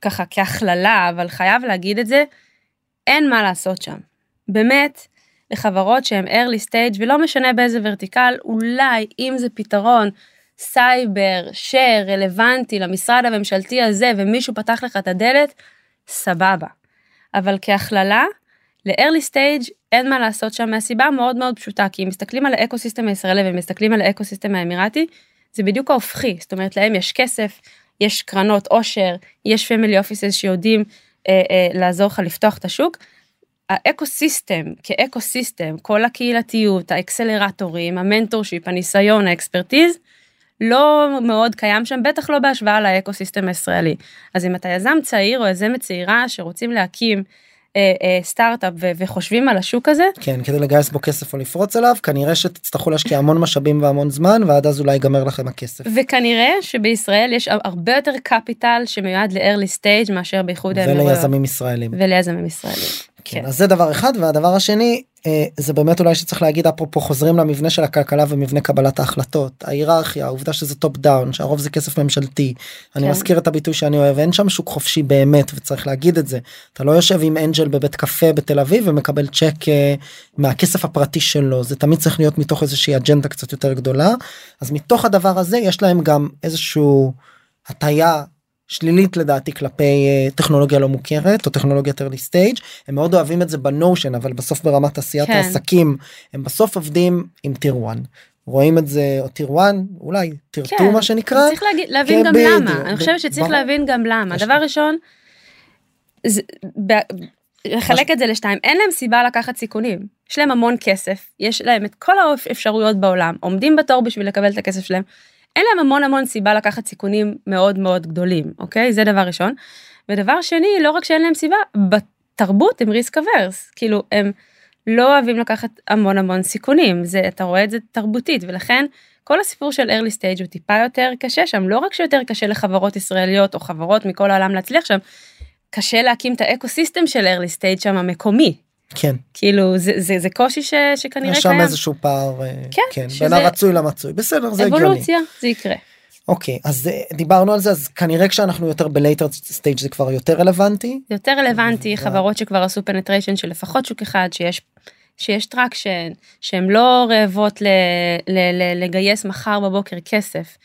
ככה כהכללה אבל חייב להגיד את זה אין מה לעשות שם באמת לחברות שהן early stage ולא משנה באיזה ורטיקל אולי אם זה פתרון סייבר שרלוונטי למשרד הממשלתי הזה ומישהו פתח לך את הדלת סבבה. אבל כהכללה ל-early stage אין מה לעשות שם. מהסיבה מאוד מאוד פשוטה כי אם מסתכלים על ה ecosystem הישראלי ומסתכלים על ה ecosystem האמירתי זה בדיוק ההופכי. זאת אומרת להם יש כסף יש קרנות עושר יש family offices שיודעים אה, אה, לעזור לך לפתוח את השוק. ה ecosystem כ ecosystem כל הקהילתיות האקסלרטורים ה mentorship הניסיון ה expertise לא מאוד קיים שם בטח לא בהשוואה ל ecosystem הישראלי. אז אם אתה יזם צעיר או יזמת צעירה שרוצים להקים סטארט-אפ ו- וחושבים על השוק הזה כן כדי לגייס בו כסף או לפרוץ אליו כנראה שתצטרכו להשקיע המון משאבים והמון זמן ועד אז אולי ייגמר לכם הכסף. וכנראה שבישראל יש הרבה יותר capital שמיועד ל-early stage מאשר באיחוד האמירויות וליזמים ישראלים. וליזמים ישראלים. כן. אז זה דבר אחד והדבר השני אה, זה באמת אולי שצריך להגיד אפרופו חוזרים למבנה של הכלכלה ומבנה קבלת ההחלטות ההיררכיה העובדה שזה top down שהרוב זה כסף ממשלתי אני כן. מזכיר את הביטוי שאני אוהב אין שם שוק חופשי באמת וצריך להגיד את זה אתה לא יושב עם אנג'ל בבית קפה בתל אביב ומקבל צ'ק אה, מהכסף הפרטי שלו זה תמיד צריך להיות מתוך איזושהי אג'נדה קצת יותר גדולה אז מתוך הדבר הזה יש להם גם איזשהו הטיה שלילית לדעתי כלפי אה, טכנולוגיה לא מוכרת או טכנולוגיית early stage הם מאוד אוהבים את זה בנושן אבל בסוף ברמת עשיית כן. העסקים הם בסוף עובדים עם טיר 1 רואים את זה או טיר 1 אולי טיר 2 כן, מה שנקרא צריך להגיד, להבין כן, גם בדיוק, למה, אני חושבת שצריך ברור. להבין גם למה. דבר ראשון, זה- ב- לחלק את זה לשתיים, אין להם סיבה לקחת סיכונים. יש להם המון כסף, יש להם את כל האפשרויות בעולם, עומדים בתור בשביל לקבל את הכסף שלהם. אין להם המון המון סיבה לקחת סיכונים מאוד מאוד גדולים, אוקיי? זה דבר ראשון. ודבר שני, לא רק שאין להם סיבה, בתרבות הם ריסק אברס, כאילו הם לא אוהבים לקחת המון המון סיכונים, זה, אתה רואה את זה תרבותית, ולכן כל הסיפור של early stage הוא טיפה יותר קשה שם, לא רק שיותר קשה לחברות ישראליות או חברות מכל העולם להצליח שם, קשה להקים את ה ecosystem של early stage שם המקומי, כן כאילו זה, זה, זה קושי ש, שכנראה יש שם קיים. איזשהו פער אה, כן, כן, שזה- בין הרצוי למצוי בסדר זה הגיוני. אבולוציה, זה יקרה. אוקיי אז אה, דיברנו על זה אז כנראה כשאנחנו יותר ב later stage זה כבר יותר רלוונטי. יותר רלוונטי. חברות שכבר עשו penetration של לפחות שוק אחד שיש שיש traction שהן לא רעבות ל, ל, ל, לגייס מחר בבוקר כסף.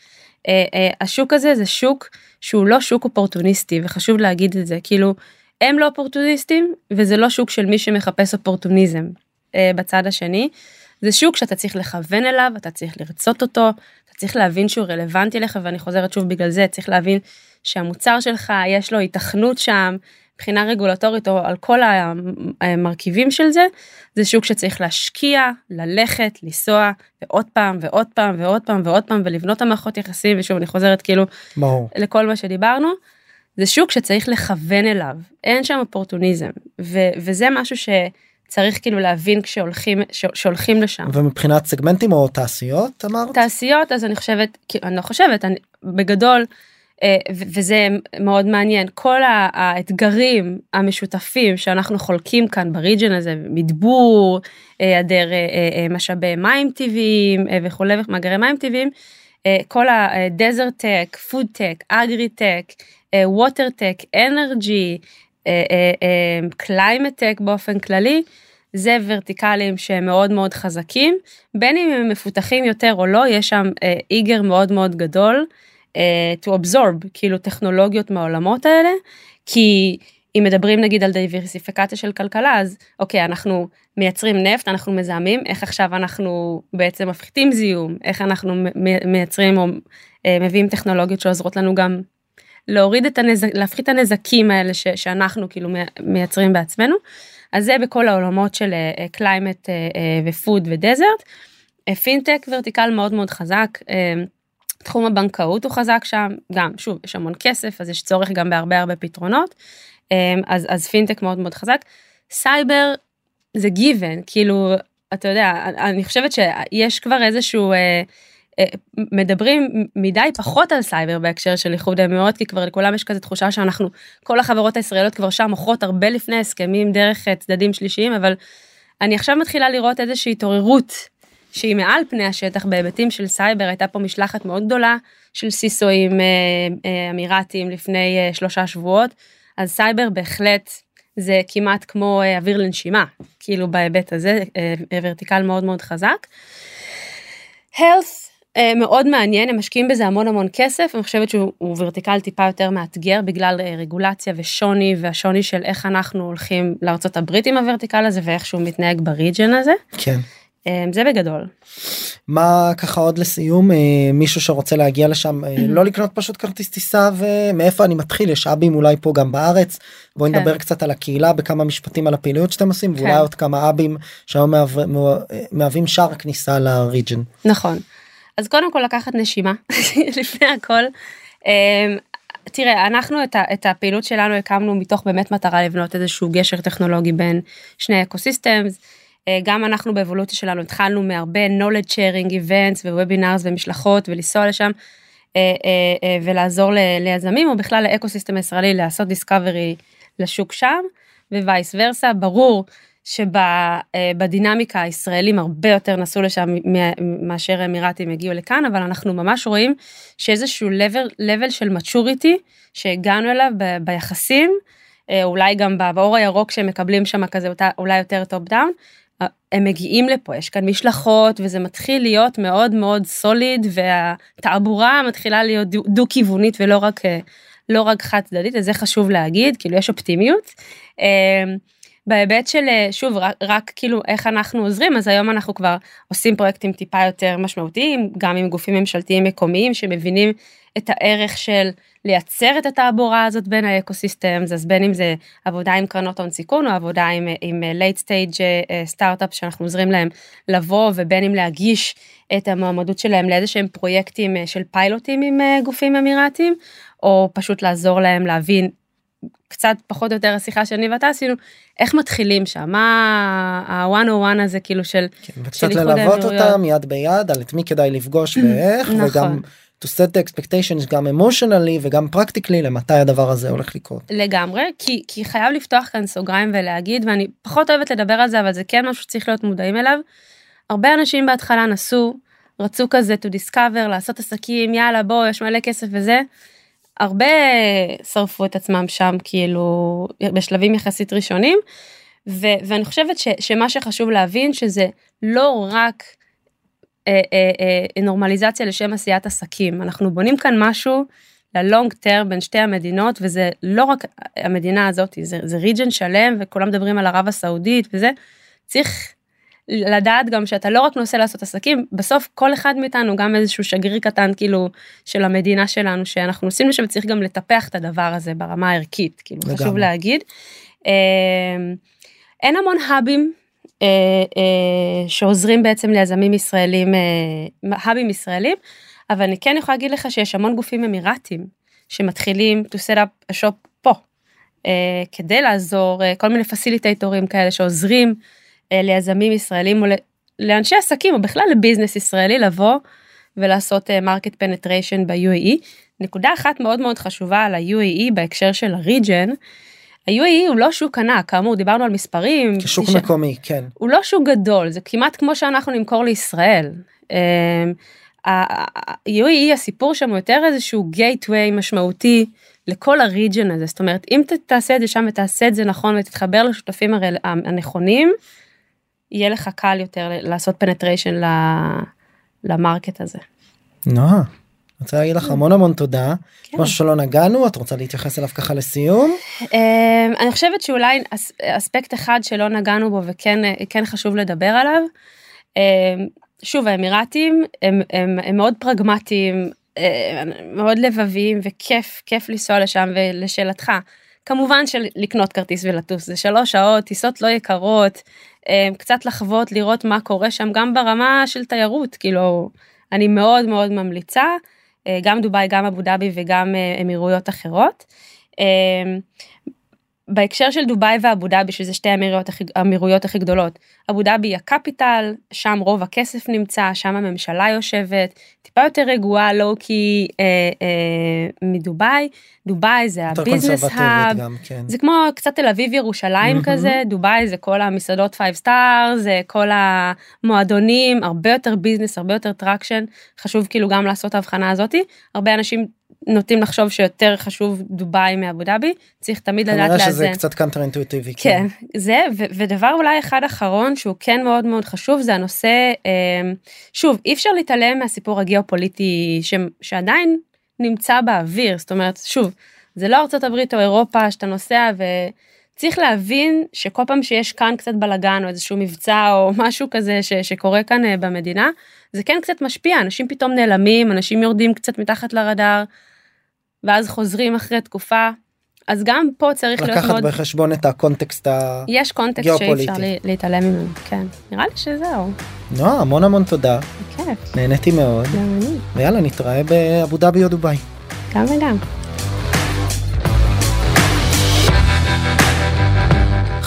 אה, השוק הזה זה שוק שהוא לא שוק אופורטוניסטי וחשוב להגיד את זה כאילו הם לא אופורטוניסטים וזה לא שוק של מי שמחפש אופורטוניזם אה, בצד השני. זה שוק שאתה צריך לכוון אליו אתה צריך לרצות אותו אתה צריך להבין שהוא רלוונטי לך ואני חוזרת שוב בגלל זה צריך להבין שהמוצר שלך יש לו היתכנות שם מבחינה רגולטורית או על כל המרכיבים של זה זה שוק שצריך להשקיע ללכת לנסוע ועוד פעם ועוד פעם ועוד פעם ועוד פעם ולבנות המערכות יחסים ושוב אני חוזרת כאילו ברור. לכל מה שדיברנו. זה שוק שצריך לכוון אליו אין שם אופורטוניזם ו- וזה משהו שצריך כאילו להבין כשהולכים ש- שהולכים לשם. ומבחינת סגמנטים או תעשיות אמרת? תעשיות אז אני חושבת אני לא חושבת אני בגדול אה, וזה מאוד מעניין כל האתגרים המשותפים שאנחנו חולקים כאן ב region הזה מדבור אה, היעדר אה, משאבי מים טבעיים וכולי מאגרי מים טבעיים כל ה desert tech food tech agri tech water tech energy climate tech באופן כללי. זה ורטיקלים שהם מאוד מאוד חזקים בין אם הם מפותחים יותר או לא יש שם אה, איגר מאוד מאוד גדול אה, to absorb כאילו טכנולוגיות מהעולמות האלה כי אם מדברים נגיד על דייברסיפיקציה של כלכלה אז אוקיי אנחנו מייצרים נפט אנחנו מזהמים איך עכשיו אנחנו בעצם מפחיתים זיהום איך אנחנו מייצרים או אה, מביאים טכנולוגיות שעוזרות לנו גם להוריד את הנזק להפחית את הנזקים האלה ש, שאנחנו כאילו מי- מייצרים בעצמנו. אז זה בכל העולמות של climate ו food ו desert. פינטק vertical מאוד מאוד חזק. אה, תחום הבנקאות הוא חזק שם גם שוב יש המון כסף אז יש צורך גם בהרבה הרבה פתרונות. אה, אז אז פינטק מאוד מאוד חזק. סייבר זה גיוון כאילו אתה יודע אני חושבת שיש כבר איזשהו אה, מדברים מדי פחות על סייבר בהקשר של איחוד האמירויות כי כבר לכולם יש כזה תחושה שאנחנו כל החברות הישראליות כבר שם מוכרות הרבה לפני הסכמים דרך אה, צדדים שלישיים אבל אני עכשיו מתחילה לראות איזושהי התעוררות שהיא מעל פני השטח בהיבטים של סייבר הייתה פה משלחת מאוד גדולה של CISO ים אה, אה, אמירתיים לפני אה, שלושה שבועות אז סייבר בהחלט זה כמעט כמו אה, אוויר לנשימה כאילו בהיבט הזה אה, vertical מאוד מאוד חזק. health אה, מאוד מעניין הם משקיעים בזה המון המון כסף אני חושבת שהוא הוא vertical טיפה יותר מאתגר בגלל אה, רגולציה ושוני והשוני של איך אנחנו הולכים לארצות הברית עם ה vertical הזה ואיך שהוא מתנהג ב region הזה כן. אה, זה בגדול. מה ככה עוד לסיום אה, מישהו שרוצה להגיע לשם אה, לא לקנות פשוט כרטיס טיסה ומאיפה אני מתחיל יש אבים אולי פה גם בארץ בואי כן. נדבר קצת על הקהילה בכמה משפטים על הפעילויות שאתם עושים ואולי כן. עוד כמה אבים שהיום מהווים שער כניסה לריג'ן. נכון. אז קודם כל לקחת נשימה לפני הכל. אמ, תראה אנחנו את, ה, את הפעילות שלנו הקמנו מתוך באמת מטרה לבנות איזשהו גשר טכנולוגי בין שני ecosystems. גם אנחנו באבולוציה שלנו התחלנו מהרבה knowledge sharing events ו webinars ומשלחות ולנסוע לשם אה, אה, אה, ולעזור ליזמים או בכלל לאקוסיסטם הישראלי לעשות discovery לשוק שם ו vice versa ברור שבדינמיקה הישראלים הרבה יותר נסעו לשם מאשר האמירתים הגיעו לכאן אבל אנחנו ממש רואים שאיזשהו level, level של maturity שהגענו אליו ביחסים אה, אולי גם באור הירוק שהם מקבלים שם כזה אולי יותר top down. הם מגיעים לפה יש כאן משלחות וזה מתחיל להיות מאוד מאוד solid והתעבורה מתחילה להיות דו- דו כיוונית ולא רק אה, לא רק חד צדדית, אז זה חשוב להגיד, כאילו יש אופטימיות. בהיבט של שוב רק, רק כאילו איך אנחנו עוזרים אז היום אנחנו כבר עושים פרויקטים טיפה יותר משמעותיים גם עם גופים ממשלתיים מקומיים שמבינים את הערך של לייצר את התעבורה הזאת בין האקוסיסטם אז בין אם זה עבודה עם קרנות הון סיכון או עבודה עם, עם late stage סטארט-אפ שאנחנו עוזרים להם לבוא ובין אם להגיש את המועמדות שלהם לאיזה שהם פרויקטים של פיילוטים עם גופים אמירתיים או פשוט לעזור להם להבין קצת פחות או יותר השיחה שאני ואתה עשינו איך מתחילים שם מה ה-101 הזה כאילו של, כן, וקצת ללוות אותם יד ביד על את מי כדאי לפגוש ואיך נכון. וגם to set the expectations גם emotionally וגם practically למתי הדבר הזה הולך לקרות. לגמרי כי כי חייב לפתוח כאן סוגריים ולהגיד ואני פחות אוהבת לדבר על זה אבל זה כן משהו שצריך להיות מודעים אליו. הרבה אנשים בהתחלה נסו רצו כזה to discover לעשות עסקים יאללה בוא יש מלא כסף וזה. הרבה שרפו את עצמם שם כאילו בשלבים יחסית ראשונים ו- ואני חושבת ש- שמה שחשוב להבין שזה לא רק אה, אה, אה, נורמליזציה לשם עשיית עסקים. אנחנו בונים כאן משהו ללונג טרם בין שתי המדינות וזה לא רק המדינה הזאת זה, זה ריג'ן שלם וכולם מדברים על ערב הסעודית וזה. צריך לדעת גם שאתה לא רק נוסע לעשות עסקים בסוף כל אחד מאיתנו גם איזשהו שגריר קטן כאילו של המדינה שלנו שאנחנו נוסעים לשם וצריך גם לטפח את הדבר הזה ברמה הערכית כאילו לגמרי. חשוב להגיד. אה, אין המון hub ים אה, אה, שעוזרים בעצם ליזמים ישראלים hub ים ישראלים אבל אני כן יכולה להגיד לך שיש המון גופים אמירתיים שמתחילים to set up a shop פה כדי לעזור כל מיני facilitator ים כאלה שעוזרים. ליזמים ישראלים או לאנשי עסקים או בכלל ל business ישראלי לבוא ולעשות market penetration ב-UAE. נקודה אחת מאוד מאוד חשובה על ה-UAE בהקשר של ה region. ה-UAE הוא לא שוק ענק כאמור דיברנו על מספרים כשוק ש... מקומי כן הוא לא שוק גדול זה כמעט כמו שאנחנו נמכור לישראל. ה-UAE הסיפור שם הוא יותר איזשהו gateway משמעותי לכל ה region הזה זאת אומרת אם תעשה את זה שם ותעשה את זה נכון ותתחבר לשותפים הנכונים יהיה לך קל יותר לעשות penetration למרקט הזה. נועה, אני רוצה להגיד לך המון המון תודה. כן. משהו שלא נגענו את רוצה להתייחס אליו ככה לסיום? אמ, אני חושבת שאולי אספקט אחד שלא נגענו בו וכן כן חשוב לדבר עליו. אמ, שוב האמירתים הם, הם, הם מאוד פרגמטיים אה, מאוד לבביים וכיף כיף לנסוע לשם ולשאלתך כמובן של לקנות כרטיס ולטוס זה שלוש שעות טיסות לא יקרות קצת לחוות לראות מה קורה שם גם ברמה של תיירות כאילו אני מאוד מאוד ממליצה אה, גם דובאי גם אבו דאבי וגם אה, אמירויות אחרות. בהקשר של דובאי ואבו דאבי שזה שתי האמירויות הכי, האמירויות הכי גדולות אבו דאבי היא ה capital שם רוב הכסף נמצא שם הממשלה יושבת טיפה יותר רגועה low key אה, אה, מדובאי דובאי זה ה business hub כן. זה כמו קצת תל אביב ירושלים mm-hmm. כזה דובאי זה כל המסעדות 5 star זה כל המועדונים הרבה יותר business הרבה יותר traction חשוב כאילו גם לעשות ההבחנה הזאתי הרבה אנשים נוטים לחשוב שיותר חשוב דובאי מאבו דאבי צריך תמיד לדעת לאזן. שזה קצת counter אינטואיטיבי. כן, כן. זה ו- ודבר אולי אחד אחרון שהוא כן מאוד מאוד חשוב זה הנושא אה, שוב אי אפשר להתעלם מהסיפור הגיאופוליטי ש- שעדיין נמצא באוויר זאת אומרת שוב זה לא ארצות הברית או אירופה שאתה נוסע וצריך להבין שכל פעם שיש כאן קצת בלאגן או איזשהו מבצע או משהו כזה ש- שקורה כאן אה, במדינה זה כן קצת משפיע אנשים פתאום נעלמים אנשים יורדים קצת מתחת לרדאר. ואז חוזרים אחרי תקופה. אז גם פה צריך להיות מאוד... לקחת בחשבון את הקונטקסט הגיאופוליטי. יש קונטקסט שאי אפשר להתעלם ממנו, כן. נראה לי שזהו. נועה, המון המון תודה. בכיף. נהניתי מאוד. גם אני. ויאללה, נתראה באבו דאבי או דובאי. גם וגם.